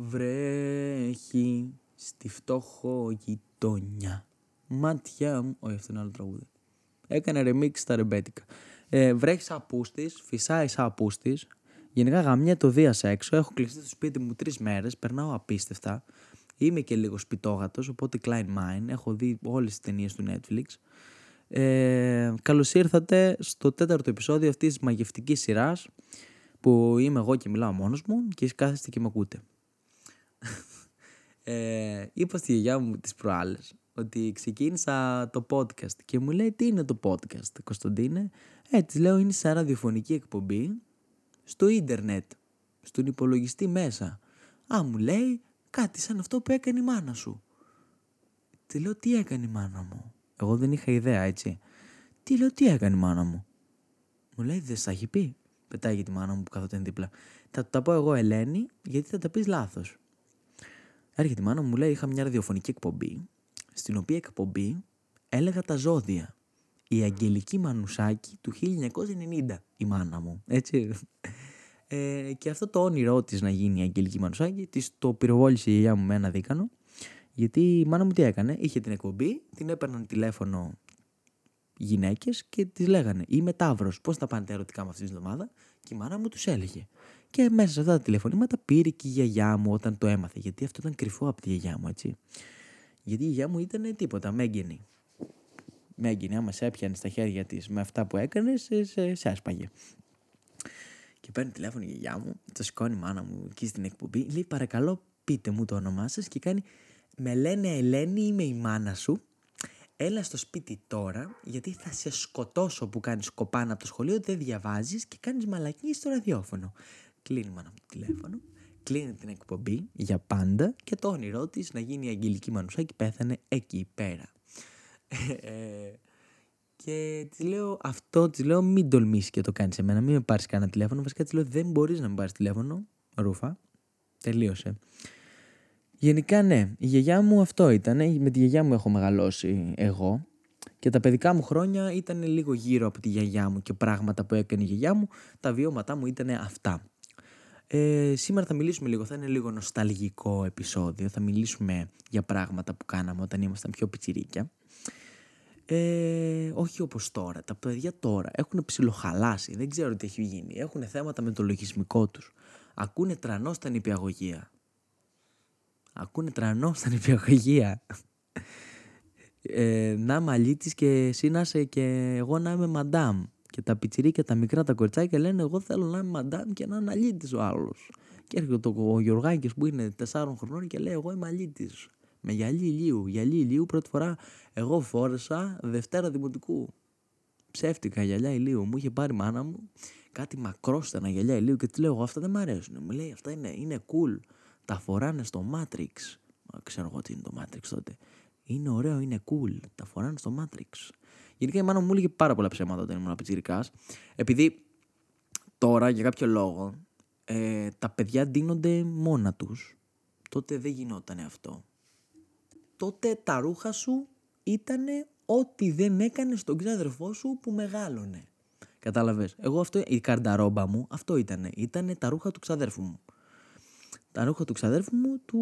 Βρέχει στη φτώχο γειτονιά. Μάτια μου. Όχι, αυτό είναι άλλο τραγούδι. Έκανε remix στα ρεμπέτικα. Ε, βρέχει σαν πούστη, φυσάει σαν πούστη. Γενικά γαμιά το δία έξω. Έχω κλειστεί στο σπίτι μου τρεις μέρες. Περνάω απίστευτα. Είμαι και λίγο σπιτόγατος, οπότε Klein Mine. Έχω δει όλες τις ταινίες του Netflix. Ε, Καλώς ήρθατε στο τέταρτο επεισόδιο αυτής της μαγευτικής σειράς που είμαι εγώ και μιλάω μόνος μου και εσεί κάθεστε και με ακούτε. Ε, είπα στη γιαγιά μου τις προάλλες ότι ξεκίνησα το podcast και μου λέει τι είναι το podcast Κωνσταντίνε; Ε της λέω είναι σαν ραδιοφωνική εκπομπή στο ίντερνετ στον υπολογιστή μέσα α μου λέει κάτι σαν αυτό που έκανε η μάνα σου της λέω τι έκανε η μάνα μου; Εγώ δεν είχα ιδέα έτσι. Τι λέω τι έκανε η μάνα μου; Μου λέει δεν στα έχει πει. Πετάει για τη μάνα μου που καθόταν δίπλα θα τα πω εγώ Ελένη γιατί θα τα πεις λάθος Έρχεται η μάνα μου, μου λέει: Είχα μια ραδιοφωνική εκπομπή, στην οποία εκπομπή έλεγα τα ζώδια. Η Αγγελική Μανουσάκη του 1990, η μάνα μου. Έτσι. Ε, και αυτό το όνειρό της να γίνει η Αγγελική Μανουσάκη, της το πυροβόλησε η γιαγιά μου με ένα δίκανο. Γιατί η μάνα μου τι έκανε, είχε την εκπομπή, την έπαιρναν τηλέφωνο γυναίκες και της λέγανε: Είμαι Ταύρο, πώς θα πάνε τα ερωτικά μου αυτή τη εβδομάδα. Και η μάνα μου τους έλεγε: και μέσα σε αυτά τα τηλεφωνήματα πήρε και η γιαγιά μου όταν το έμαθε. Γιατί αυτό ήταν κρυφό από τη γιαγιά μου, έτσι. Γιατί η γιαγιά μου ήταν τίποτα, μέγενη. Μέγενη, άμα σε έπιανε στα χέρια της με αυτά που έκανες, σε, σε, σε άσπαγε. Και παίρνει τηλέφωνο η γιαγιά μου, το σηκώνει η μάνα μου εκεί στην εκπομπή, λέει παρακαλώ πείτε μου το όνομά σας και κάνει με λένε Ελένη είμαι η μάνα σου έλα στο σπίτι τώρα γιατί θα σε σκοτώσω που κάνεις κοπάνα από το σχολείο, δεν διαβάζεις και κάνεις μαλακή στο ραδιόφωνο. Κλείνει μάνα το τηλέφωνο, κλείνει την εκπομπή για πάντα και το όνειρό της να γίνει η Αγγελική Μανουσάκη πέθανε εκεί πέρα. Ε, και της λέω αυτό, της λέω μην τολμήσεις και το κάνεις σε μένα, μην με πάρεις κανένα τηλέφωνο. Βασικά της λέω δεν μπορείς να με πάρεις τηλέφωνο, ρούφα. Τελείωσε. Γενικά ναι, η γιαγιά μου αυτό ήταν. Με τη γιαγιά μου έχω μεγαλώσει εγώ. Και τα παιδικά μου χρόνια ήταν λίγο γύρω από τη γιαγιά μου και πράγματα που έκανε η γιαγιά μου. Τα βιώματά μου ήταν αυτά. Ε, σήμερα θα μιλήσουμε λίγο, θα είναι λίγο νοσταλγικό επεισόδιο. Θα μιλήσουμε για πράγματα που κάναμε όταν ήμασταν πιο πιτσιρίκια. Ε, όχι όπως τώρα. Τα παιδιά τώρα έχουν ψιλοχαλάσει. Δεν ξέρω τι έχει γίνει. Έχουν θέματα με το λογισμικό τους. Ακούνε τρανό στα νηπιαγωγεία. Ακούνε τρανό στα νηπιαγωγεία. Ε, να είμαι αλήτης και εσύ να είσαι και εγώ να είμαι μαντάμ. Και τα πιτσιρίκια, τα μικρά, τα κοριτσάκια λένε: Εγώ θέλω να είμαι μαντάμ και να είναι αλήτης ο άλλος. Και έρχεται ο Γιωργάκης που είναι 4 χρονών και λέει: Εγώ είμαι αλήτης. Με γυαλί ηλίου. Γυαλί ηλίου πρώτη φορά εγώ φόρεσα Δευτέρα Δημοτικού. Ψεύτικα γυαλιά ηλίου. Μου είχε πάρει μάνα μου κάτι μακρόστενα γυαλιά ηλίου και τη λέω: Εγώ αυτά δεν μου αρέσουν. Μου λέει: Αυτά είναι, είναι cool. Τα φοράνε στο Matrix. Ξέρω εγώ τι είναι το Matrix τότε. Είναι ωραίο, είναι cool. Τα φοράνε στο Matrix. Γενικά η μάνα μου έλεγε πάρα πολλά ψέματα όταν ήμουν πιτσιρικάς. Επειδή τώρα για κάποιο λόγο ε, τα παιδιά ντύνονται μόνα τους. Τότε δεν γινόταν αυτό. Τότε τα ρούχα σου ήταν ό,τι δεν έκανε στον ξάδερφό σου που μεγάλωνε. Κατάλαβες; Εγώ αυτό, η καρνταρόμπα μου, αυτό ήταν. Ήταν τα ρούχα του ξαδέρφου μου. Τα ρούχα του ξαδέρφου μου του,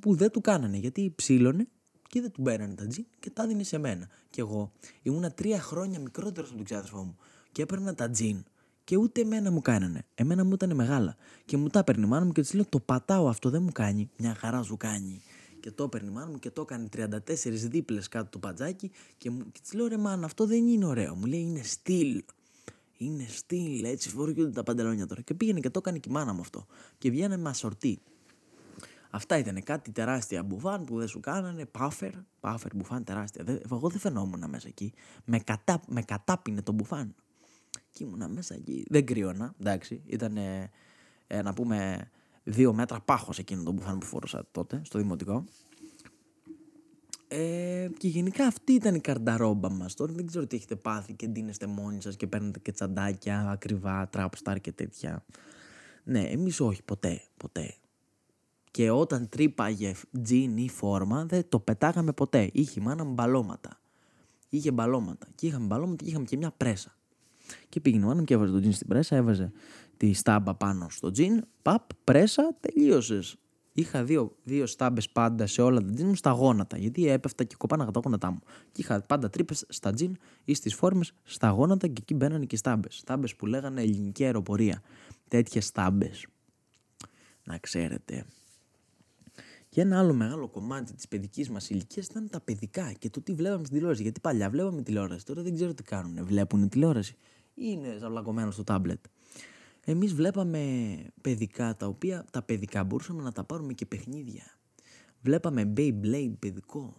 που δεν του κάνανε γιατί ψήλωνε και δεν του μπαίνανε τα τζιν και τα δίνει σε μένα. Και εγώ ήμουνα τρία χρόνια μικρότερος από τον ξάδερφό μου και έπαιρνα τα τζιν και ούτε εμένα μου κάνανε. Εμένα μου ήταν μεγάλα. Και μου τα έπαιρνε η μάνα μου και της λέω: Το πατάω αυτό, δεν μου κάνει. Μια χαρά σου κάνει. Και το έπαιρνε η μάνα μου και το έκανε 34 δίπλες κάτω το πατζάκι. Και, μου, και της λέω: Ρε μάνα, αυτό δεν είναι ωραίο. Μου λέει: Είναι στυλ. Είναι στυλ. Έτσι φορούν τα παντελόνια τώρα. Και πήγαινε και το έκανε και η μάνα μου αυτό. Και βγαίνε με ασορτή. Αυτά ήταν κάτι τεράστια μπουφάν που δεν σου κάνανε. Πάφερ, πάφερ, μπουφάν τεράστια. Εγώ δεν φαινόμουν μέσα εκεί. Με, κατά, με κατάπινε το μπουφάν. Και ήμουνα μέσα εκεί. Δεν κρύωνα, εντάξει. Ήταν ε, να πούμε δύο μέτρα πάχος εκείνο το μπουφάν που φόρουσα τότε στο δημοτικό. Ε, και γενικά αυτή ήταν η καρνταρόμπα μας. Τώρα δεν ξέρω τι έχετε πάθει και ντύνεστε μόνοι σας και παίρνετε και τσαντάκια ακριβά, τράπσταρ και τέτοια. Ναι, εμείς όχι, ποτέ, ποτέ και όταν τρύπαγε τζιν ή φόρμα δεν το πετάγαμε ποτέ. Είχε η μάνα μου μπαλώματα. Είχε μπαλώματα. Και είχαμε μπαλώματα και είχαμε και μια πρέσα. Και πήγαινε η μάνα μου και έβαζε το τζιν στην πρέσα, έβαζε τη στάμπα πάνω στο τζιν, παπ, πρέσα, τελείωσες. Είχα δύο, δύο στάμπες πάντα σε όλα τα τζιν μου στα γόνατα. Γιατί έπεφτα και κοπάναγα τα γόνατά μου. Και είχα πάντα τρύπες στα τζιν ή στις φόρμες στα γόνατα και εκεί μπαίνανε και στάμπες. Στάμπες που λέγανε ελληνική αεροπορία. Τέτοιες στάμπες. Να ξέρετε. Και ένα άλλο μεγάλο κομμάτι της παιδικής μας ηλικίας ήταν τα παιδικά και το τι βλέπαμε στην τηλεόραση. Γιατί παλιά βλέπαμε τηλεόραση, τώρα δεν ξέρω τι κάνουν. Βλέπουν τηλεόραση ή είναι ζαβλακωμένο στο τάμπλετ. Εμείς βλέπαμε παιδικά τα οποία τα παιδικά μπορούσαμε να τα πάρουμε και παιχνίδια. Βλέπαμε Beyblade παιδικό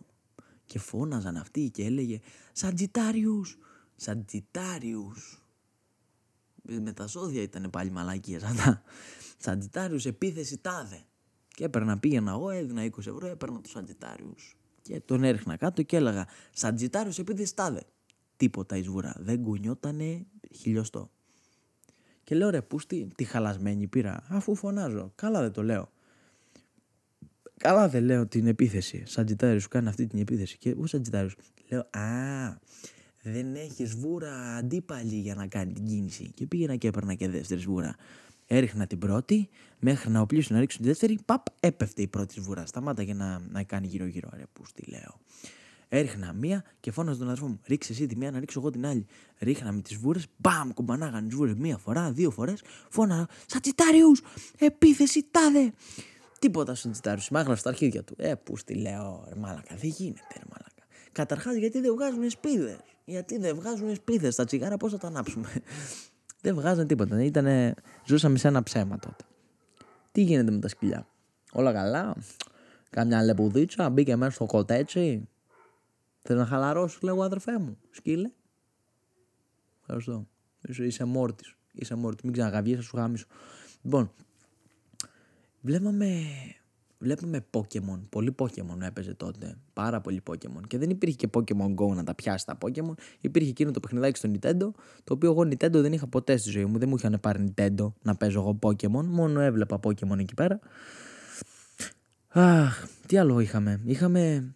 και φώναζαν αυτοί και έλεγε Σαντζιτάριους, Σαντζιτάριους. Με τα ζώδια ήταν πάλι μαλακίες αυτά. Σαντζιτάριους επίθεση τάδε. Και έπαιρνα, πήγαινα εγώ, έδινα 20 ευρώ, έπαιρνα τους Σαντζιτάριους. Και τον έριχνα κάτω και έλεγα Σαντζιτάριους επίθεση τάδε. Τίποτα η σβούρα. Δεν κουνιότανε χιλιοστό. Και λέω ρε πούστη, τη χαλασμένη πήρα, αφού φωνάζω. Καλά δεν το λέω. Καλά δεν λέω την επίθεση. Σαντζιτάριο σου κάνει αυτή την επίθεση. Και ο Σαντζιτάριο. Λέω, Α, δεν έχεις βούρα αντίπαλη για να κάνει την κίνηση. Και πήγαινα και έπαιρνα και δεύτερη βούρα. Έριχνα την πρώτη, μέχρι να οπλίσουν να ρίξουν τη δεύτερη, παπ, έπεφτε η πρώτη βούρα. Σταμάτα για να, να κάνει γύρω-γύρω. Ρε, πού λέω. Έριχνα μία και φώναζα τον αδερφό μου. Ρίξε εσύ τη μία να ρίξω εγώ την άλλη. Ρίχνα με τις βούρε, μπαμ, κουμπανάγαν τις βούρε μία φορά, δύο φορές. Φώναζα, Σατσιτάριου! Επίθεση τάδε! Τίποτα στον τσιτάριους, μάγνα στα αρχίδια του. Ε, πού στη λέω, ρε μάλακα, δεν γίνεται, ρε μάλακα. Καταρχάς, γιατί δεν βγάζουν σπίδες; Γιατί δεν βγάζουν σπίδες. Τα τσιγάρα πώς θα τα ανάψουμε; Δεν βγάζουν τίποτα. Ήτανε... Ζούσαμε σε ένα ψέμα τότε. Τι γίνεται με τα σκυλιά; Όλα καλά; Κάμια λεπουδίτσα μπήκε μέσα στο κοτέτσι. Θες να χαλαρώσεις, λέγω αδερφέ μου. Σκύλε. Ευχαριστώ. Είσαι, είσαι μόρτη. Είσαι μόρτη. Μην ξαναγαβγεί, θα σου γάμισω. Λοιπόν, βλέπαμε, βλέπαμε Pokemon. Πολύ Pokemon έπαιζε τότε. Πάρα πολύ Pokemon. Και δεν υπήρχε και Pokemon Go να τα πιάσει τα Pokemon. Υπήρχε εκείνο το παιχνιδάκι στο Nintendo. Το οποίο εγώ Nintendo δεν είχα ποτέ στη ζωή μου. Δεν μου είχαν πάρει Nintendo να παίζω εγώ Pokemon. Μόνο έβλεπα Pokemon εκεί πέρα. Αχ, τι άλλο είχαμε. Είχαμε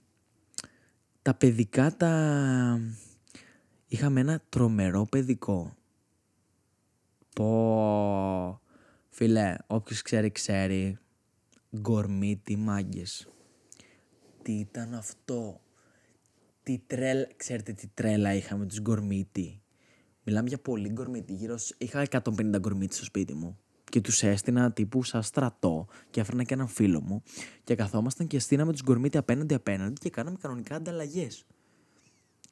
τα παιδικά τα... Είχαμε ένα τρομερό παιδικό. Πω... Φίλε, όποιος ξέρει, ξέρει. Γκορμίτι μάγκες. Τι ήταν αυτό; Τι τρέλα... Ξέρετε τι τρέλα είχαμε τους γκορμίτι. Μιλάμε για πολύ γκορμίτι. Γύρω... Είχα 150 γκορμίτι στο σπίτι μου και τους έστεινα τύπου σαν στρατό και έφερνα και έναν φίλο μου και καθόμασταν και στείναμε τους γκορμίτι απέναντι απέναντι και κάναμε κανονικά ανταλλαγές.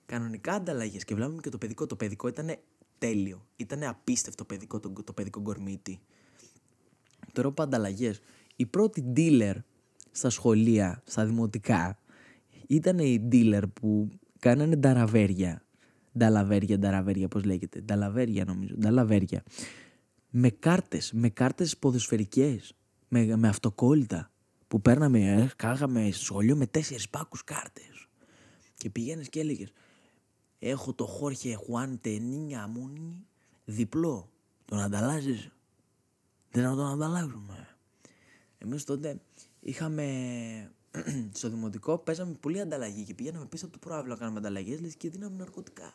Κανονικά ανταλλαγές και βλέπαμε και το παιδικό. Το παιδικό ήταν τέλειο. Ήταν απίστευτο παιδικό το, το παιδικό γκορμίτι. Τώρα που ανταλλαγές. Η πρώτη dealer στα σχολεία, στα δημοτικά, ήταν οι dealer που κάνανε νταραβέρια. Νταλαβέρια, νταραβέρια, πώς λέγεται. Νταλαβέρια νομίζω. Νταλαβέρια με κάρτες, με κάρτες ποδοσφαιρικές, με, με αυτοκόλλητα που παίρναμε, ε, κάγαμε στο σχολείο με τέσσερις πάκους κάρτες και πηγαίνεις και έλεγες. έχω το Χόρχε Χουάν Τενίνια Μούνι διπλό, τον ανταλλάζεις, δεν να τον ανταλλάζουμε. Εμείς τότε είχαμε στο δημοτικό παίζαμε πολύ ανταλλαγή και πηγαίναμε πίσω από το πρόβλημα να κάνουμε ανταλλαγές λες και δίναμε ναρκωτικά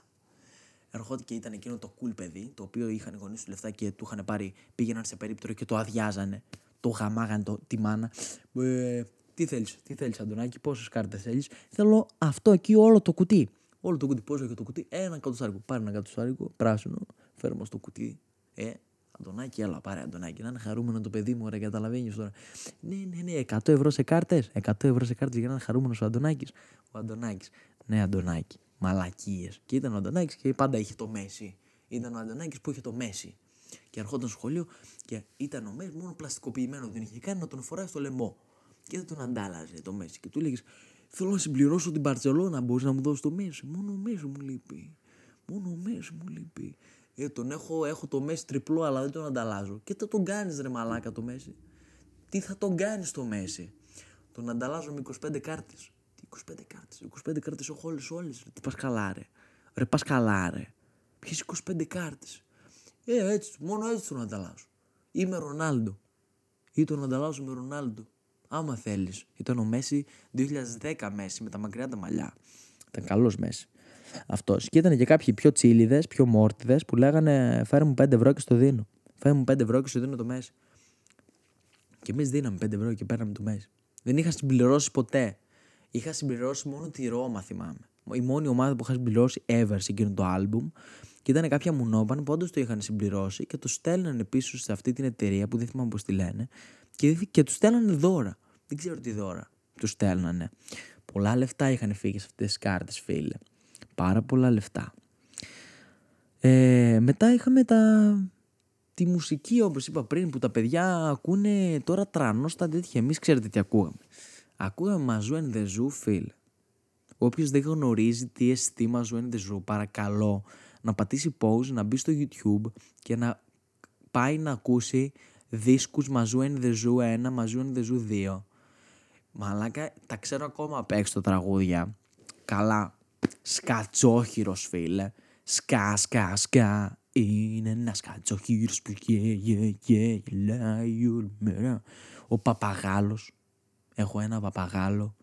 ερχόταν και ήταν εκείνο το cool παιδί, το οποίο είχαν οι γονείς του λεφτά και του είχαν πάρει, πήγαιναν σε περίπτωση και το αδειάζανε. Το γαμάγανε το, τη μάνα. Ε, τι θέλεις, τι θέλεις, Αντωνάκη, πόσες κάρτες θέλεις; Θέλω αυτό εκεί όλο το κουτί. Όλο το κουτί, πόσο έχει το κουτί, ένα κατοστάρικο. Πάρε ένα κατοστάρικο, πράσινο, φέρουμε στο κουτί. Ε, Αντωνάκη, έλα, πάρε Αντωνάκη. Να είναι χαρούμενο το παιδί μου, ρε, καταλαβαίνεις τώρα. Ναι, ναι, ναι, 100 ευρώ σε κάρτες. 100 ευρώ σε κάρτες για να είναι χαρούμενος ο Αντωνάκης. Ο Αντωνάκης. Ναι, Αντωνάκη μαλακίες. Και ήταν ο Αντωνάκης και πάντα είχε το Μέση. Ήταν ο Αντωνάκης που είχε το Μέση. Και ερχόταν στο σχολείο και ήταν ο Μέσης μόνο πλαστικοποιημένο. Δεν είχε κάνει να τον φοράει στο λαιμό. Και δεν τον αντάλλαζε το Μέση. Και του λέγε Θέλω να συμπληρώσω την Παρσελώνα. Μπορείς να μου δώσεις το Μέση. Μόνο ο Μέση μου λείπει. Μόνο ο Μέση μου λείπει. Ε, τον έχω, έχω το Μέση τριπλό, αλλά δεν τον ανταλλάζω. Και τι τον κάνεις, ρε μαλάκα το Μέση. Τι θα τον κάνεις το Μέση; Τον ανταλλάζω με 25 κάρτες. 25 κάρτες. 25 κάρτες έχω όλες, όλες. Τι πας καλά, ρε. Ρε, πας καλά, ρε. Ποιες 25 κάρτες; Ε, έτσι, μόνο έτσι τον ανταλλάσσω. Είμαι Ρονάλντο. Ή τον ανταλλάσσω με Ρονάλντο. Άμα θέλεις. Ήταν ο Μέση 2010 Μέση με τα μακριά τα μαλλιά. Ήταν καλός Μέση. Αυτός. Και ήταν και κάποιοι πιο τσίλιδες, πιο μόρτιδες που λέγανε Φέρε μου 5 ευρώ και στο δίνω. Φέρε μου 5 ευρώ και στο δίνω το Μέση. Και εμείς δίναμε 5 ευρώ και παίρναμε το μέση. Δεν είχα συμπληρώσει ποτέ. Είχα συμπληρώσει μόνο τη Ρώμα, θυμάμαι. Η μόνη ομάδα που είχα συμπληρώσει ever σε εκείνο το album. Και ήταν κάποια μουνόπαν που όντως το είχαν συμπληρώσει και το στέλνανε πίσω σε αυτή την εταιρεία που δεν θυμάμαι πώς τη λένε. Και, και τους στέλνανε δώρα. Δεν ξέρω τι δώρα τους στέλνανε. Πολλά λεφτά είχαν φύγει σε αυτές τις κάρτες, φίλε. Πάρα πολλά λεφτά. Ε, μετά είχαμε τα, τη μουσική όπως είπα πριν που τα παιδιά ακούνε τώρα τρανό στα τέτοια. Εμείς ξέρετε τι ακούγαμε. Ακούγαμε Μαζού and the Zoo φίλε. Όποιος δεν γνωρίζει τι εστί Μαζού and the Zoo παρακαλώ να πατήσει pause, να μπει στο YouTube και να πάει να ακούσει δίσκους Μαζού and the Zoo 1, Μαζού and the Zoo 2. Μαλάκα, τα ξέρω ακόμα απ' έξω τραγούδια. Καλά, σκατσόχυρος φίλε. Σκά, σκά, σκά. Είναι ένα σκατσόχυρος που γελάει όλη μέρα. Ο παπαγάλος. Έχω ένα παπαγάλο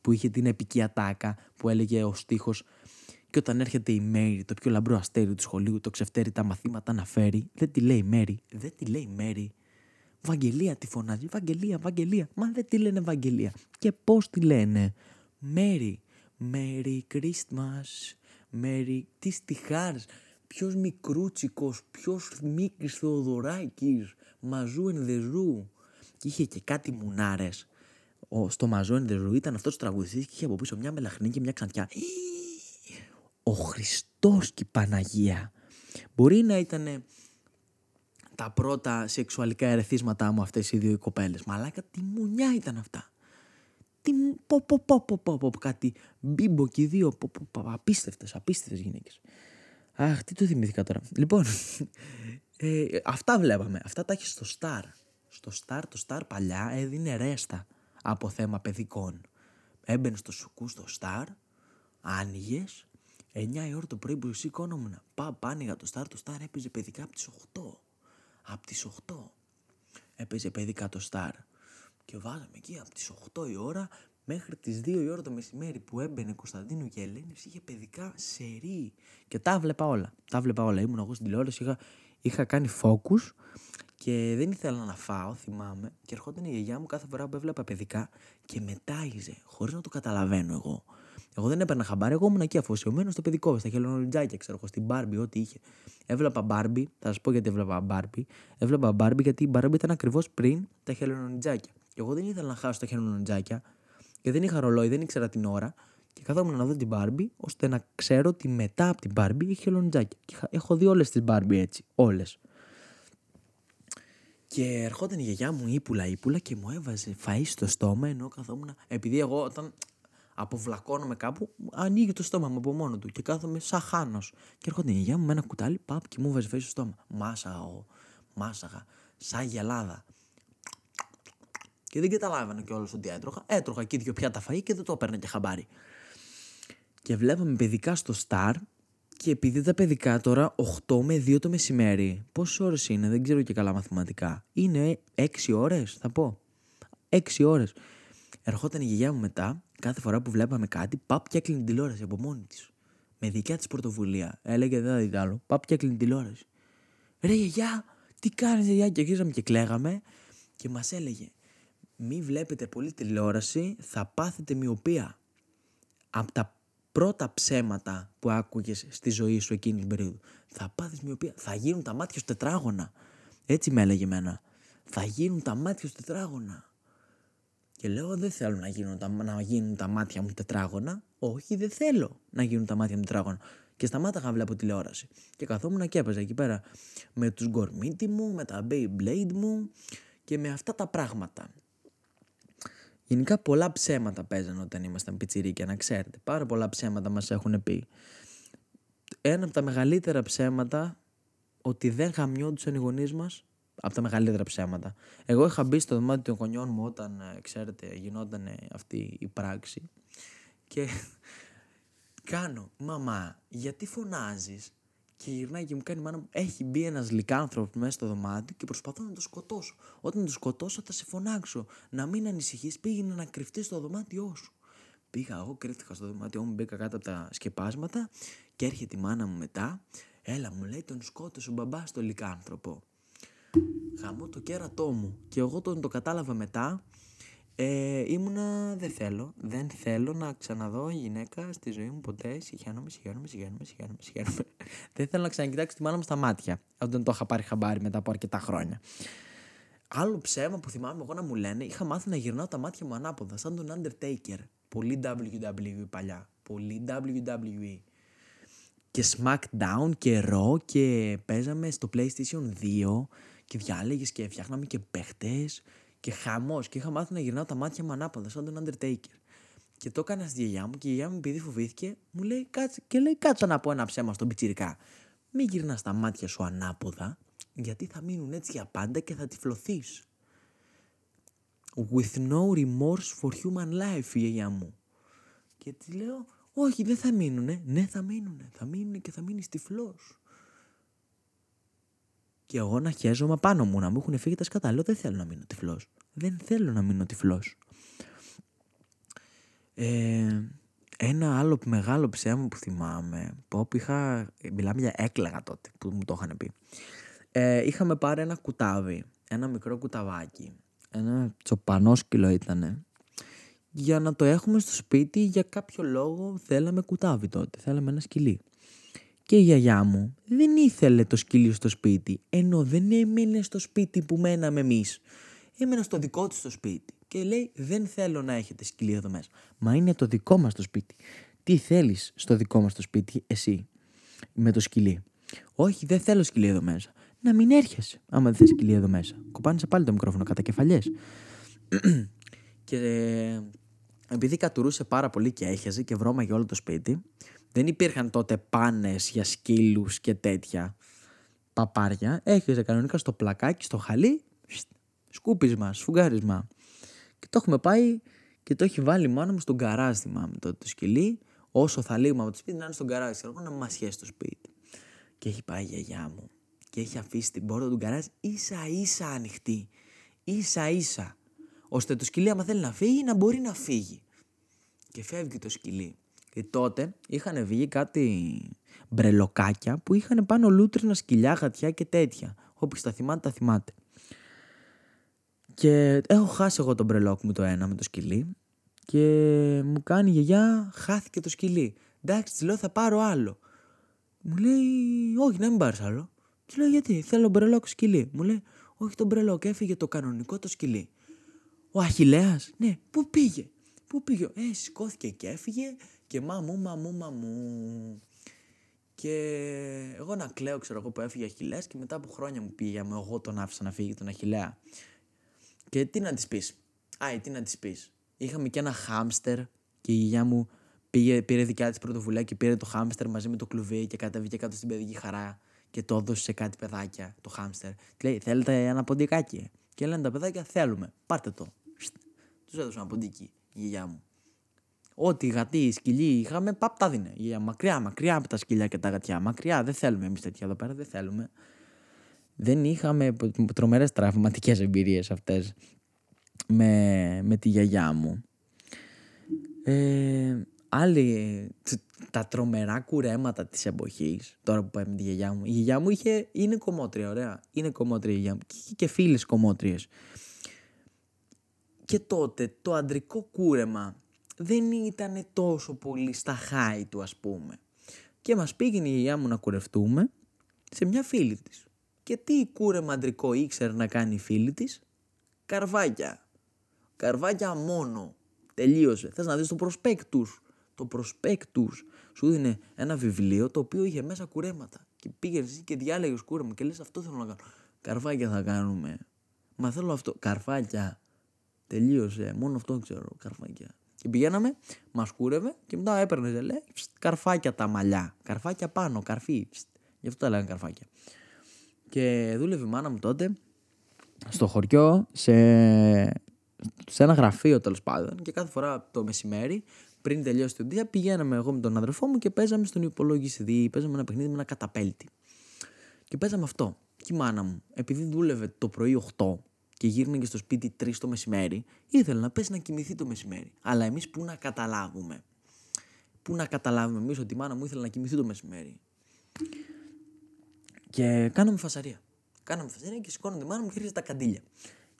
που είχε την επική ατάκα που έλεγε ο στίχος και όταν έρχεται η Μέρη, το πιο λαμπρό αστέρι του σχολείου, το ξεφτέρει τα μαθήματα να φέρει, δεν τη λέει Μέρη, δεν τη λέει Μέρη. Βαγγελία τη φωνάζει, Βαγγελία, Βαγγελία. Μα δεν τη λένε Βαγγελία. Και πώς τη λένε, Μέρη. Merry Christmas. Merry... Τι στιχάρες. Ποιος μικρούτσικος, ποιος Μίκης Θεοδωράκης. Μαζού εν Και είχε και κάτι μουνάρες. Ο, στο Μαζού εν ήταν αυτός ο τραγουδιστής και είχε από πίσω μια μελαχνή και μια ξανθιά. Ο Χριστός και η Παναγία. Μπορεί να ήταν τα πρώτα σεξουαλικά ερεθίσματά μου αυτές οι δύο κοπέλες. Μαλάκα τι μουνιά ήταν αυτά τι πω πω πω πω πω πω κάτι μπίμπο και δύο πω, πω, πω, απίστευτες, απίστευτες γυναίκες. Αχ, τι το θυμήθηκα τώρα. Λοιπόν, ε, αυτά βλέπαμε. Αυτά τα έχεις στο Star. Στο Star, το Star παλιά έδινε ρέστα από θέμα παιδικών. Έμπαινε στο σουκού στο Star, άνοιγες, 9 η ώρα το πρωί που σηκώνομουν. Πά, άνοιγα το Star, το Star έπαιζε παιδικά από τις 8. Από τις 8 έπαιζε παιδικά το Star. Και βάζαμε εκεί από τις 8 η ώρα μέχρι τις 2 η ώρα το μεσημέρι που έμπαινε Κωνσταντίνο και Ελένη είχε παιδικά σερή. Και τα βλέπα όλα. Τα βλέπα όλα. Ήμουν εγώ στην τηλεόραση, είχα, είχα κάνει focus και δεν ήθελα να φάω, θυμάμαι. Και ερχόταν η γιαγιά μου κάθε φορά που έβλεπα παιδικά και μετάγιζε, χωρίς να το καταλαβαίνω εγώ. Εγώ δεν έπαιρνα χαμπάρι, εγώ ήμουν εκεί αφοσιωμένος στο παιδικό, στα χελονολιτζάκια, ξέρω εγώ, στην Μπάρμπι, ό,τι είχε. Έβλεπα Μπάρμπι, θα σας πω γιατί έβλεπα Μπάρμπι. Έβλεπα Μπάρμπι γιατί η Μπάρμπι ήταν ακριβώς πριν τα χελονολιτζάκια. Και εγώ δεν ήθελα να χάσω τα χελονολιτζάκια και δεν είχα ρολόι, δεν ήξερα την ώρα. Και καθόμουν να δω την Μπάρμπι, ώστε να ξέρω ότι μετά από την Μπάρμπι έχει χελονιτζάκια. Και έχω δει όλες τις Μπάρμπι έτσι. Όλες. Και ερχόταν η γιαγιά μου ύπουλα ύπουλα και μου έβαζε φαΐ στο στόμα ενώ καθόμουν. Επειδή εγώ όταν αποβλακώνομαι κάπου, ανοίγει το στόμα μου από μόνο του και κάθομαι σαν χάνος. Και έρχονται η γιαγιά μου με ένα κουτάλι, παπ και μου βάζει φαΐ στο στόμα. Μάσαγα εγώ, μάσαγα, σαν γελάδα. Και δεν καταλάβαινα κιόλας ότι έτρωγα. Έτρωγα εκεί δύο πιάτα φαΐ και δεν το έπαιρνα και χαμπάρι. Και βλέπαμε παιδικά στο Star και επειδή τα παιδικά τώρα 8 με 2 το μεσημέρι, πόσες ώρες είναι, δεν ξέρω και καλά μαθηματικά. Είναι 6 ώρες, θα πω. 6 ώρες. Ερχόταν η γιαγιά μου μετά, κάθε φορά που βλέπαμε κάτι, παπ και έκλεινε τηλεόραση από μόνη της. Με δικιά της πρωτοβουλία. Έλεγε δεν θα δει άλλο. Παπ και έκλεινε τηλεόραση. Ρε γιαγιά, τι κάνεις, γιαγιά, και αρχίζαμε και κλαίγαμε και μας έλεγε, μη βλέπετε πολύ τηλεόραση, θα πάθετε μοιοπία. Από τα πρώτα ψέματα που άκουγες στη ζωή σου εκείνης την περίοδο. Θα πάθεις μοιοπία, θα γίνουν τα μάτια σου τετράγωνα. Έτσι με έλεγε εμένα. Θα γίνουν τα μάτια σου τετράγωνα. Και λέω δεν θέλω να γίνουν, τα, να γίνουν τα μάτια μου τετράγωνα. Όχι δεν θέλω να γίνουν τα μάτια μου τετράγωνα. Και σταμάταγα να βλέπω τηλεόραση. Και καθόμουν και έπαιζα εκεί πέρα με τους γκορμίτι μου, με τα Beyblade μου και με αυτά τα πράγματα. Γενικά πολλά ψέματα παίζαν όταν ήμασταν πιτσιρίκια, να ξέρετε. Πάρα πολλά ψέματα μας έχουν πει. Ένα από τα μεγαλύτερα ψέματα, ότι δεν χαμιόντουσαν οι γονείς μας, από τα μεγαλύτερα ψέματα. Εγώ είχα μπει στο δωμάτιο των γονιών μου όταν, ε, ξέρετε, γινόταν αυτή η πράξη και κάνω, μαμά, γιατί φωνάζεις και γυρνάει και μου κάνει μάνα μου, έχει μπει ένας λικάνθρωπο μέσα στο δωμάτιο και προσπαθώ να το σκοτώσω. Όταν το σκοτώσω θα σε φωνάξω. Να μην ανησυχείς, πήγαινε να κρυφτείς στο δωμάτιό σου. Πήγα εγώ, κρύφτηκα στο δωμάτιό μου, μπήκα κάτω από τα σκεπάσματα και έρχεται η μάνα μου μετά. Έλα, μου λέει, τον σκότωσε ο μπαμπάς στο λικάνθρωπο. Χαμώ το κέρατό μου. Και εγώ τον το κατάλαβα μετά. Ε, ήμουνα, δεν θέλω, δεν θέλω να ξαναδώ γυναίκα στη ζωή μου ποτέ. Συγχαίρομαι, συγχαίρομαι, συγχαίρομαι, συγχαίρομαι, συγχαίρομαι. δεν θέλω να ξανακοιτάξω τη μάνα μου στα μάτια. Όταν το είχα πάρει χαμπάρι μετά από αρκετά χρόνια. Άλλο ψέμα που θυμάμαι εγώ να μου λένε, είχα μάθει να γυρνάω τα μάτια μου ανάποδα, σαν τον Undertaker. Πολύ WWE παλιά. Πολύ WWE. Και SmackDown και Raw και παίζαμε στο PlayStation 2 και διάλεγες και φτιάχναμε και παίχτες και χαμός και είχα μάθει να γυρνάω τα μάτια μου ανάποδα σαν τον Undertaker. Και το έκανα στη γιαγιά μου και η γιαγιά μου επειδή φοβήθηκε μου λέει κάτσε και λέει κάτσε να πω ένα ψέμα στον πιτσιρικά. Μην γυρνάς τα μάτια σου ανάποδα γιατί θα μείνουν έτσι για πάντα και θα τυφλωθείς. With no remorse for human life η γιαγιά μου. Και της λέω όχι δεν θα μείνουνε. Ναι θα μείνουνε. Θα μείνουνε και θα μείνεις τυφλός. Και εγώ να χέζομαι πάνω μου, να μου έχουν φύγει τα σκατά. Λέω δεν θέλω να μείνω τυφλός. Δεν θέλω να μείνω τυφλός. Ε, ένα άλλο μεγάλο ψέμα που θυμάμαι, που είχα, μιλάμε για έκλαγα τότε που μου το είχαν πει. Ε, είχαμε πάρει ένα κουτάβι, ένα μικρό κουταβάκι, ένα τσοπανόσκυλο ήτανε, για να το έχουμε στο σπίτι για κάποιο λόγο θέλαμε κουτάβι τότε, θέλαμε ένα σκυλί. Και η γιαγιά μου δεν ήθελε το σκυλί στο σπίτι, ενώ δεν έμεινε στο σπίτι που μέναμε εμείς. Έμενα στο δικό της το σπίτι και λέει δεν θέλω να έχετε σκυλί εδώ μέσα. Μα είναι το δικό μας το σπίτι. Τι θέλεις στο δικό μας το σπίτι εσύ με το σκυλί; Όχι δεν θέλω σκυλί εδώ μέσα. Να μην έρχεσαι άμα δεν θες σκυλί εδώ μέσα. Κοπάνισε πάλι το μικρόφωνο κατά κεφαλιές. και επειδή κατουρούσε πάρα πολύ και έχεζε και βρώμαγε όλο το σπίτι, δεν υπήρχαν τότε πάνες για σκύλους και τέτοια παπάρια. Έχεζε κανονικά στο πλακάκι, στο χαλί, σκούπισμα, σφουγγάρισμα. Και το έχουμε πάει και το έχει βάλει μόνο μου στον καράζ, θυμάμαι τότε το σκυλί. Όσο θα λύγουμε από το σπίτι, να είναι στον καράζ, ξέρω να μας σχέσει το σπίτι. Και έχει πάει η γιαγιά μου και έχει αφήσει την πόρτα του γκαράζ ίσα ίσα ανοιχτή. Ίσα ίσα. Ώστε το σκυλί, άμα θέλει να φύγει, να μπορεί να φύγει. Και φεύγει το σκυλί. Και τότε είχαν βγει κάτι μπρελοκάκια που είχαν πάνω λούτρινα σκυλιά, γατιά και τέτοια. Όποιος τα θυμάται, τα θυμάται. Και έχω χάσει εγώ τον μπρελόκ μου το ένα με το σκυλί και μου κάνει η γιαγιά χάθηκε το σκυλί. Εντάξει, της λέω θα πάρω άλλο. Μου λέει όχι να μην πάρεις άλλο. Της λέω γιατί θέλω μπρελόκ σκυλί. Μου λέει όχι το μπρελόκ έφυγε το κανονικό το σκυλί. Ο Αχιλέας, ναι, πού πήγε; Πού πήγε; Ε, σηκώθηκε και έφυγε και μαμού, μαμού, μαμού. Και εγώ να κλαίω, ξέρω εγώ, που έφυγε ο Αχιλέας και μετά από χρόνια μου πήγε, εγώ τον άφησα να φύγει τον Αχιλέα. Και τι να της πεις. Α, τι να της πεις. Είχαμε και ένα χάμστερ και η γιαγιά μου πήγε, πήρε δικιά της πρωτοβουλία και πήρε το χάμστερ μαζί με το κλουβί και κατέβηκε κάτω στην παιδική χαρά και το έδωσε σε κάτι παιδάκια το χάμστερ. Και λέει, θέλετε ένα ποντικάκι; Και λένε τα παιδάκια, θέλουμε. Πάρτε το. Τους έδωσε ένα ποντίκι η γιαγιά μου. Ό,τι γατί, σκυλί είχαμε, παπ τα δίνε. Για μακριά, μακριά από τα σκυλιά και τα γατιά. Μακριά, δεν θέλουμε εμείς τέτοια εδώ πέρα, δεν θέλουμε δεν είχαμε τρομερές τραυματικές εμπειρίες αυτές με, με τη γιαγιά μου. Ε, άλλοι, τα τρομερά κουρέματα της εποχής, τώρα που πάει με τη γιαγιά μου. Η γιαγιά μου είχε, είναι κομμότρια, ωραία. Είναι κομμότρια η γιαγιά μου. Και είχε και φίλες κομμότριες. Και τότε το αντρικό κούρεμα δεν ήταν τόσο πολύ στα χάη του ας πούμε. Και μας πήγαινε η γιαγιά μου να κουρευτούμε σε μια φίλη της. Και τι κούρεμα αντρικό ήξερε να κάνει η φίλη της; Καρβάκια. Καρβάκια μόνο. Τελείωσε. Θες να δεις το προσπέκτους. Το προσπέκτους σου δίνει ένα βιβλίο το οποίο είχε μέσα κουρέματα. Και πήγαινε εσύ και διάλεγες κούρεμα και λες αυτό θέλω να κάνω. Καρβάκια θα κάνουμε. Μα θέλω αυτό. Καρφάκια. Τελείωσε. Μόνο αυτό ξέρω. Καρφάκια. Και πηγαίναμε, μας κούρευε και μετά έπαιρνε, λέει, καρφάκια τα μαλλιά. Καρφάκια πάνω, καρφί. Γι' αυτό τα λέγανε καρφάκια. Και δούλευε η μάνα μου τότε στο χωριό, σε, σε ένα γραφείο τέλος πάντων. Και κάθε φορά το μεσημέρι, πριν τελειώσει το δία, πηγαίναμε εγώ με τον αδερφό μου και παίζαμε στον υπολογιστή. Παίζαμε ένα παιχνίδι με ένα καταπέλτη. Και παίζαμε αυτό. Και η μάνα μου, επειδή δούλευε το πρωί 8 και γύρνε και στο σπίτι 3 το μεσημέρι, ήθελε να πέσει να κοιμηθεί το μεσημέρι. Αλλά εμείς πού να καταλάβουμε; Πού να καταλάβουμε εμείς ότι η μάνα μου ήθελε να κοιμηθεί το μεσημέρι; Και κάναμε φασαρία. Κάναμε φασαρία και σηκώνω τη μάνα μου και ρίχνει τα καντήλια.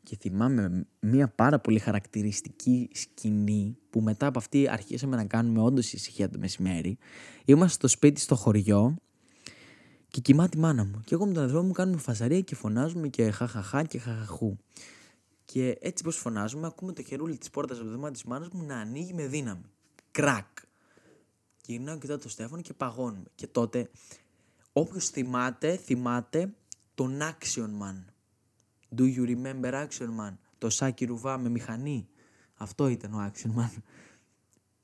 Και θυμάμαι μια πάρα πολύ χαρακτηριστική σκηνή που μετά από αυτή αρχίσαμε να κάνουμε όντως ησυχία το μεσημέρι. Είμαστε στο σπίτι στο χωριό και κοιμάται η μάνα μου. Και εγώ με τον αδερφό μου κάνουμε φασαρία και φωνάζουμε και χαχαχά και χαχαχού. Και έτσι πως φωνάζουμε, ακούμε το χερούλι της πόρτας από το δωμάτιο της μάνας μου να ανοίγει με δύναμη. Κρακ. Και γυρνάω κοιτάω το Στέφανο και παγώνουμε. Και τότε, όποιος θυμάται, θυμάται τον Action Man. Do you remember Action Man? Το Σάκι Ρουβά με μηχανή. Αυτό ήταν ο Action Man.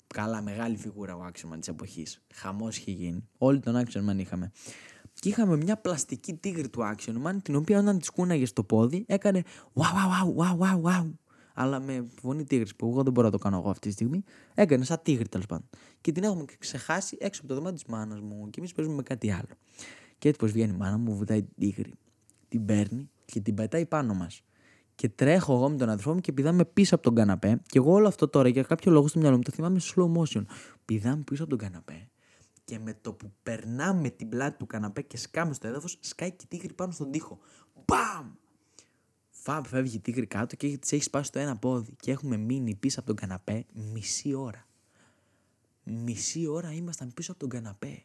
Καλά, μεγάλη φιγούρα ο Action Man της εποχής. Χαμός είχε γίνει. Όλοι τον Action Man είχαμε. Και είχαμε μια πλαστική τίγρη του Action Man, την οποία όταν της κούναγες στο πόδι έκανε wow, wow, wow, wow, wow, wow. Αλλά με φωνή τίγρης που εγώ δεν μπορώ να το κάνω εγώ αυτή τη στιγμή. Έκανε σαν τίγρη τέλος πάντων. Και την έχουμε ξεχάσει έξω από το δωμάτιο της μάνας μου. Και εμείς παίζουμε με κάτι άλλο. Και έτσι πως βγαίνει η μάνα μου, βουτάει την τίγρη. Την παίρνει και την πετάει πάνω μας. Και τρέχω εγώ με τον αδερφό μου και πηδάμε πίσω από τον καναπέ. Και εγώ όλο αυτό τώρα για κάποιο λόγο στο μυαλό μου το θυμάμαι slow motion. Πηδάμε πίσω από τον καναπέ και με το που περνάμε την πλάτη του καναπέ και σκάμε στο έδαφος, σκάει και η τίγρη πάνω στον τοίχο. Μπαμ! Φαμπ φεύγει η τίγρη κάτω και της έχει σπάσει το ένα πόδι. Και έχουμε μείνει πίσω από τον καναπέ μισή ώρα. Μισή ώρα ήμασταν πίσω από τον καναπέ.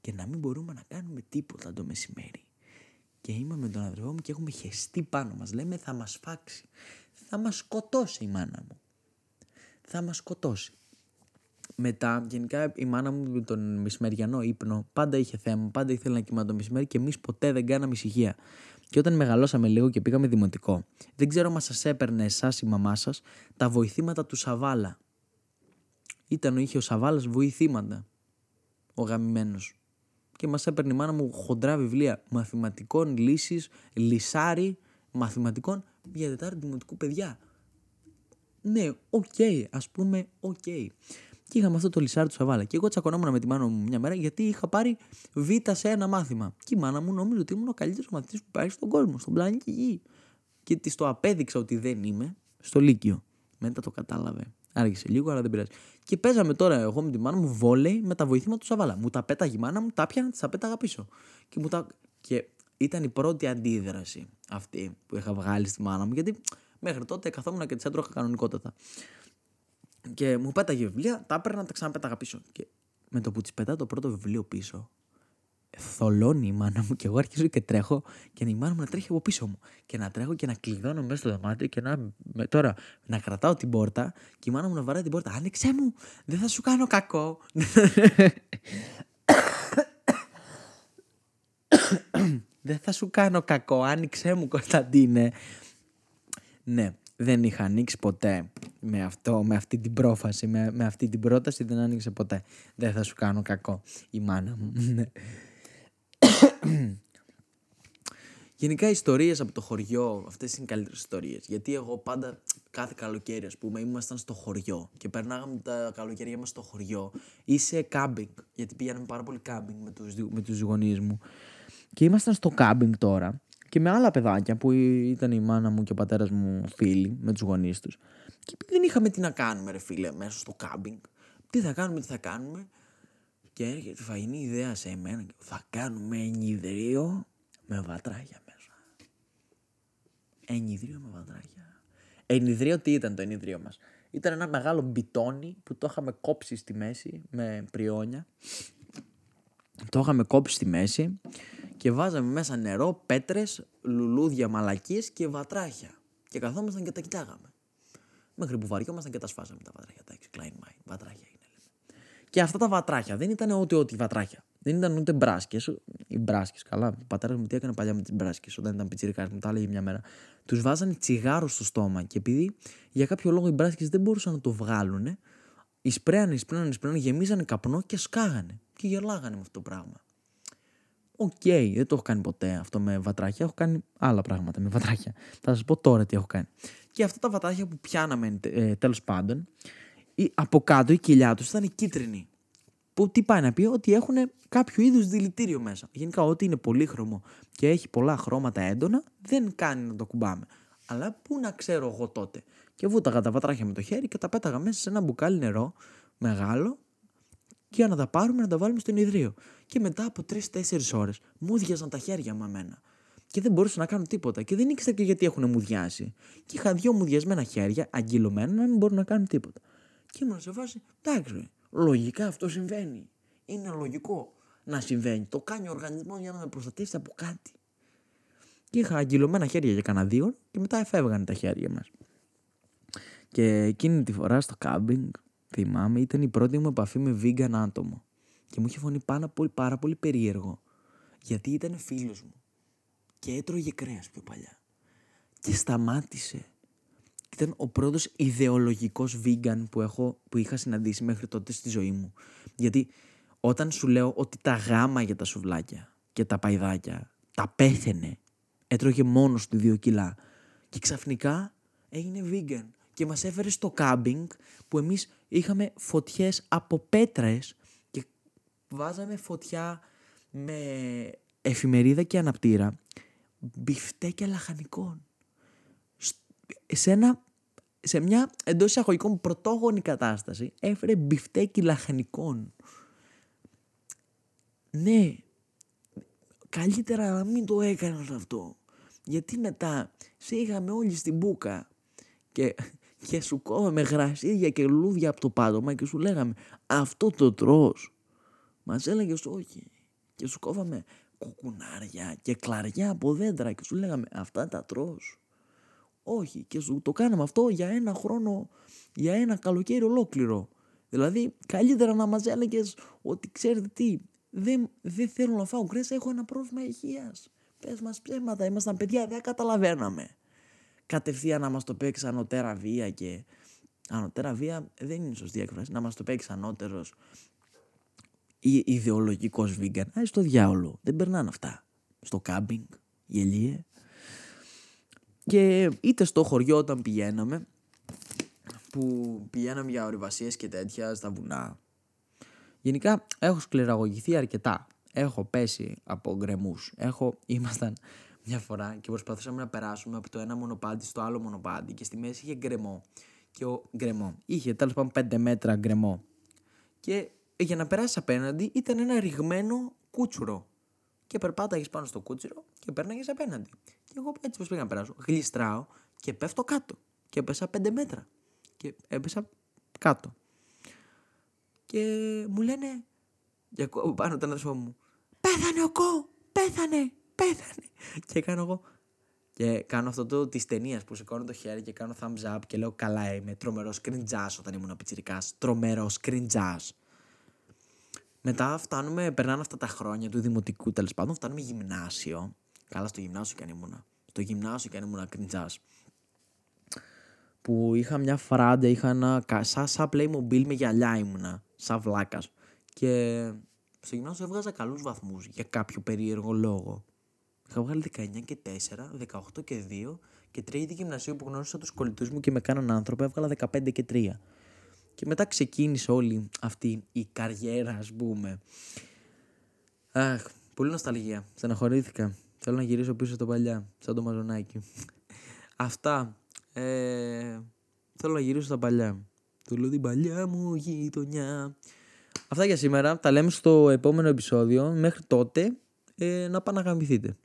Και να μην μπορούμε να κάνουμε τίποτα το μεσημέρι. Και είμαι με τον αδερφό μου και έχουμε χεστεί πάνω μας. Λέμε θα μας φάξει. Θα μας σκοτώσει η μάνα μου. Θα μας σκοτώσει. Μετά, γενικά η μάνα μου με τον μεσημεριανό ύπνο πάντα είχε θέμα, πάντα ήθελε να κοιμάται το μεσημέρι και εμείς ποτέ δεν κάναμε ησυχία. Και όταν μεγαλώσαμε λίγο και πήγαμε δημοτικό, δεν ξέρω αν σας έπαιρνε εσάς η μαμά σας τα βοηθήματα του Σαβάλα. Ήταν ο είχε ο Σαβάλας βοηθήματα. Ο γαμημένος. Και μας έπαιρνε η μάνα μου χοντρά βιβλία μαθηματικών λύσεις, λυσάρι μαθηματικών για Τετάρτη Δημοτικού παιδιά. Ναι, OK, okay, ας πούμε, OK. Okay. Και είχαμε αυτό το λυσάρι του Σαββάλα. Και εγώ τσακωνόμουν με τη μάνα μου μια μέρα γιατί είχα πάρει β σε ένα μάθημα. Και η μάνα μου νόμιζε ότι ήμουν ο καλύτερος μαθητής που υπάρχει στον κόσμο, στον πλανήτη Γη. Και της το απέδειξα ότι δεν είμαι στο Λύκειο. Μετά το κατάλαβε. Άργησε λίγο, αλλά δεν πειράζει. Και παίζαμε τώρα εγώ με τη μάνα μου βόλεϊ με τα βοηθήματα τους Σαβάλα. Μου τα πέταγε η μάνα μου, τα πιάνα, τα πέταγα πίσω. Και, μου τα... και ήταν η πρώτη αντίδραση αυτή που είχα βγάλει στη μάνα μου, γιατί μέχρι τότε καθόμουν και τη έτρωχα κανονικότατα. Και μου πέταγε βιβλία, τα έπαιρνα, τα ξαναπέταγα πίσω. Και με το που τη πετάω το πρώτο βιβλίο πίσω, θολώνει η μάνα μου και εγώ αρχίζω και τρέχω και η μάνα μου να τρέχει από πίσω μου. Και να τρέχω και να κλειδώνω μέσα στο δωμάτιο και να. Με, τώρα να κρατάω την πόρτα και η μάνα μου να βαράει την πόρτα. Άνοιξε μου! Δεν θα σου κάνω κακό. Δεν θα σου κάνω κακό. Άνοιξε μου, Κωνσταντίνε. Ναι δεν είχα ανοίξει ποτέ με, αυτό, με αυτή την πρόφαση, με, με αυτή την πρόταση δεν άνοιξε ποτέ. Δεν θα σου κάνω κακό η μάνα μου. Ναι. Γενικά ιστορίες από το χωριό, αυτές είναι οι καλύτερες ιστορίες. Γιατί εγώ πάντα κάθε καλοκαίρι ας πούμε ήμασταν στο χωριό και περνάγαμε τα καλοκαίρια μας στο χωριό ή σε κάμπινγκ, γιατί πήγαμε πάρα πολύ κάμπινγκ με τους, με τους γονείς μου. Και ήμασταν στο κάμπινγκ τώρα και με άλλα παιδάκια που ήταν η μάνα μου και ο πατέρας μου φίλοι με τους γονείς τους. Και δεν είχαμε τι να κάνουμε, ρε φίλε, μέσα στο κάμπινγκ. Τι θα κάνουμε, τι θα κάνουμε. Και έρχεται φαϊνή ιδέα σε μένα. Θα κάνουμε ενιδρίο με βατράγια μέσα. Ενιδρίο με βατράγια. Ενιδρίο τι ήταν το ενιδρίο μας; Ήταν ένα μεγάλο μπιτόνι που το είχαμε κόψει στη μέση με πριόνια. Το είχαμε κόψει στη μέση και βάζαμε μέσα νερό, πέτρες, λουλούδια, μαλακίες και βατράχια. Και καθόμασταν και τα κοιτάγαμε. Μέχρι που βαριόμασταν και τα σφάζαμε τα βατράχια. Εντάξει, Klein Mind, βατράχια είναι. Λέμε. Και αυτά τα βατράχια δεν ήταν ό,τι ό,τι βατράχια. Δεν ήταν ούτε μπράσκες. Οι μπράσκες, καλά. Ο πατέρας μου τι έκανε παλιά με τις μπράσκες όταν ήταν πιτσιρικάς, μου τα έλεγε μια μέρα. Τους βάζανε τσιγάρο στο στόμα και επειδή για κάποιο λόγο οι μπράσκες δεν μπορούσαν να το βγάλουν, εισπνέανε, εισπνέανε, εισπνέανε, γεμίζανε καπνό και σκάγανε. Και γελάγανε με αυτό το πράγμα. OK, okay, δεν το έχω κάνει ποτέ αυτό με βατράχια. Έχω κάνει άλλα πράγματα με βατράχια. Θα σας πω τώρα τι έχω κάνει. Και αυτά τα βατράχια που πιάναμε ε, τέλος πάντων, από κάτω η κοιλιά τους ήταν κίτρινη. Που τι πάει να πει, ότι έχουν κάποιο είδους δηλητήριο μέσα. Γενικά, ό,τι είναι πολύχρωμο και έχει πολλά χρώματα έντονα, δεν κάνει να το κουμπάμε. Αλλά πού να ξέρω εγώ τότε. Και βούταγα τα βατράχια με το χέρι και τα πέταγα μέσα σε ένα μπουκάλι νερό μεγάλο για να τα πάρουμε να τα βάλουμε στο ιδρύο. Και μετά από 3-4 ώρες μου διαζαν τα χέρια μου εμένα. και δεν μπορούσα να κάνω τίποτα. Και δεν ήξερα και γιατί έχουν μουδιάσει. Και είχα δύο μουδιασμένα χέρια, αγκυλωμένα, να μην μπορούν να κάνουν τίποτα. Και ήμουν σε φάση, εντάξει, λογικά αυτό συμβαίνει. Είναι λογικό να συμβαίνει. Το κάνει ο οργανισμός για να με προστατεύσει από κάτι. Και είχα αγκυλωμένα χέρια για κανένα δύο και μετά εφεύγανε τα χέρια μας. Και εκείνη τη φορά στο κάμπινγκ, θυμάμαι, ήταν η πρώτη μου επαφή με vegan άτομο. Και μου είχε φωνεί πάρα πολύ, πάρα πολύ περίεργο. Γιατί ήταν φίλος μου. Και έτρωγε κρέας πιο παλιά. Και σταμάτησε. Ήταν ο πρώτος ιδεολογικός vegan που, έχω, που είχα συναντήσει μέχρι τότε στη ζωή μου. Γιατί όταν σου λέω ότι τα γάμα για τα σουβλάκια και τα παϊδάκια τα πέθαινε, έτρωγε μόνος του δύο κιλά και ξαφνικά έγινε vegan και μας έφερε στο κάμπινγκ που εμείς είχαμε φωτιές από πέτρες και βάζαμε φωτιά με εφημερίδα και αναπτήρα μπιφτέκια λαχανικών. Σε, ένα, σε μια εντός εισαγωγικών πρωτόγονη κατάσταση έφερε μπιφτέκι λαχανικών. Ναι, καλύτερα να μην το έκανες αυτό. Γιατί μετά σε είχαμε όλοι στην μπουκα και, και σου κόβαμε γρασίδια και λούδια από το πάτωμα και σου λέγαμε αυτό το τρως. Μας έλεγες όχι. Και σου κόβαμε κουκουνάρια και κλαριά από δέντρα και σου λέγαμε αυτά τα τρως. Όχι και σου το κάναμε αυτό για ένα χρόνο, για ένα καλοκαίρι ολόκληρο. Δηλαδή καλύτερα να μας έλεγες ότι ξέρετε τι, δεν, δεν θέλω να φάω κρέας, έχω ένα πρόβλημα υγείας. Πες μας ψέματα, ήμασταν παιδιά, δεν καταλαβαίναμε. Κατευθείαν να μας το παίξει ανωτέρα βία και... Ανωτέρα βία δεν είναι σωστή έκφραση. Να μας το παίξει ανώτερος ή ιδεολογικός vegan. Α, στο διάολο. Δεν περνάνε αυτά. Στο κάμπινγκ, γελίε. Και είτε στο χωριό όταν πηγαίναμε, που πηγαίναμε για ορειβασίες και τέτοια στα βουνά. Γενικά έχω σκληραγωγηθεί αρκετά. Έχω πέσει από γκρεμούς. Έχω, ήμασταν μια φορά και προσπαθούσαμε να περάσουμε από το ένα μονοπάτι στο άλλο μονοπάτι και στη μέση είχε γκρεμό. Και ο γκρεμό είχε τέλος πάντων 5 μέτρα γκρεμό. Και για να περάσεις απέναντι ήταν ένα ρηγμένο κούτσουρο. Και περπάταγες πάνω στο κούτσουρο και πέρναγε απέναντι. Και εγώ έτσι πώ πήγα να περάσω. Γλιστράω και πέφτω κάτω. Και έπεσα 5 μέτρα. Και έπεσα κάτω. Και μου λένε. Και ακούω πάνω τον αδερφό μου. Πέθανε ο κο! Πέθανε! Πέθανε! Και κάνω εγώ. Και κάνω αυτό το της ταινίας που σηκώνω το χέρι και κάνω thumbs up και λέω καλά είμαι. Τρομερός κριντζά όταν ήμουν πιτσυρικά. Τρομερός κριντζά. Μετά φτάνουμε, περνάνε αυτά τα χρόνια του δημοτικού τέλος πάντων, φτάνουμε γυμνάσιο. Καλά, στο γυμνάσιο κι αν ήμουνα. Στο γυμνάσιο κι αν ήμουνα κριντζά. Που είχα μια φράντα, είχα ένα. σαν, σαν Playmobil με γυαλιά ήμουνα. Σαν βλάκας. Και στο γυμνάσιο έβγαζα καλούς βαθμούς για κάποιο περίεργο λόγο. Είχα βγάλει 19 και 4, 18 και 2 και τρίτη γυμνασίου που γνώρισα τους κολλητούς μου και με κάναν άνθρωπο έβγαλα 15 και 3. Και μετά ξεκίνησε όλη αυτή η καριέρα, ας πούμε. Αχ, πολύ νοσταλγία. Στεναχωρήθηκα. Θέλω να γυρίσω πίσω στο παλιά, σαν το μαζονάκι. Αυτά. Ε, θέλω να γυρίσω στα παλιά. Θέλω την παλιά μου γειτονιά. Αυτά για σήμερα. Τα λέμε στο επόμενο επεισόδιο. Μέχρι τότε, ε, να πάνε να γαμηθείτε.